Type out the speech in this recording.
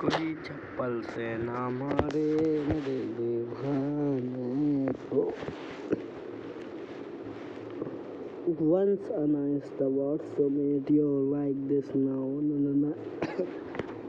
कोई चप्पल से ना मारे मेरे दीवाने को Once a nice the words so made you like this now. No, no, no.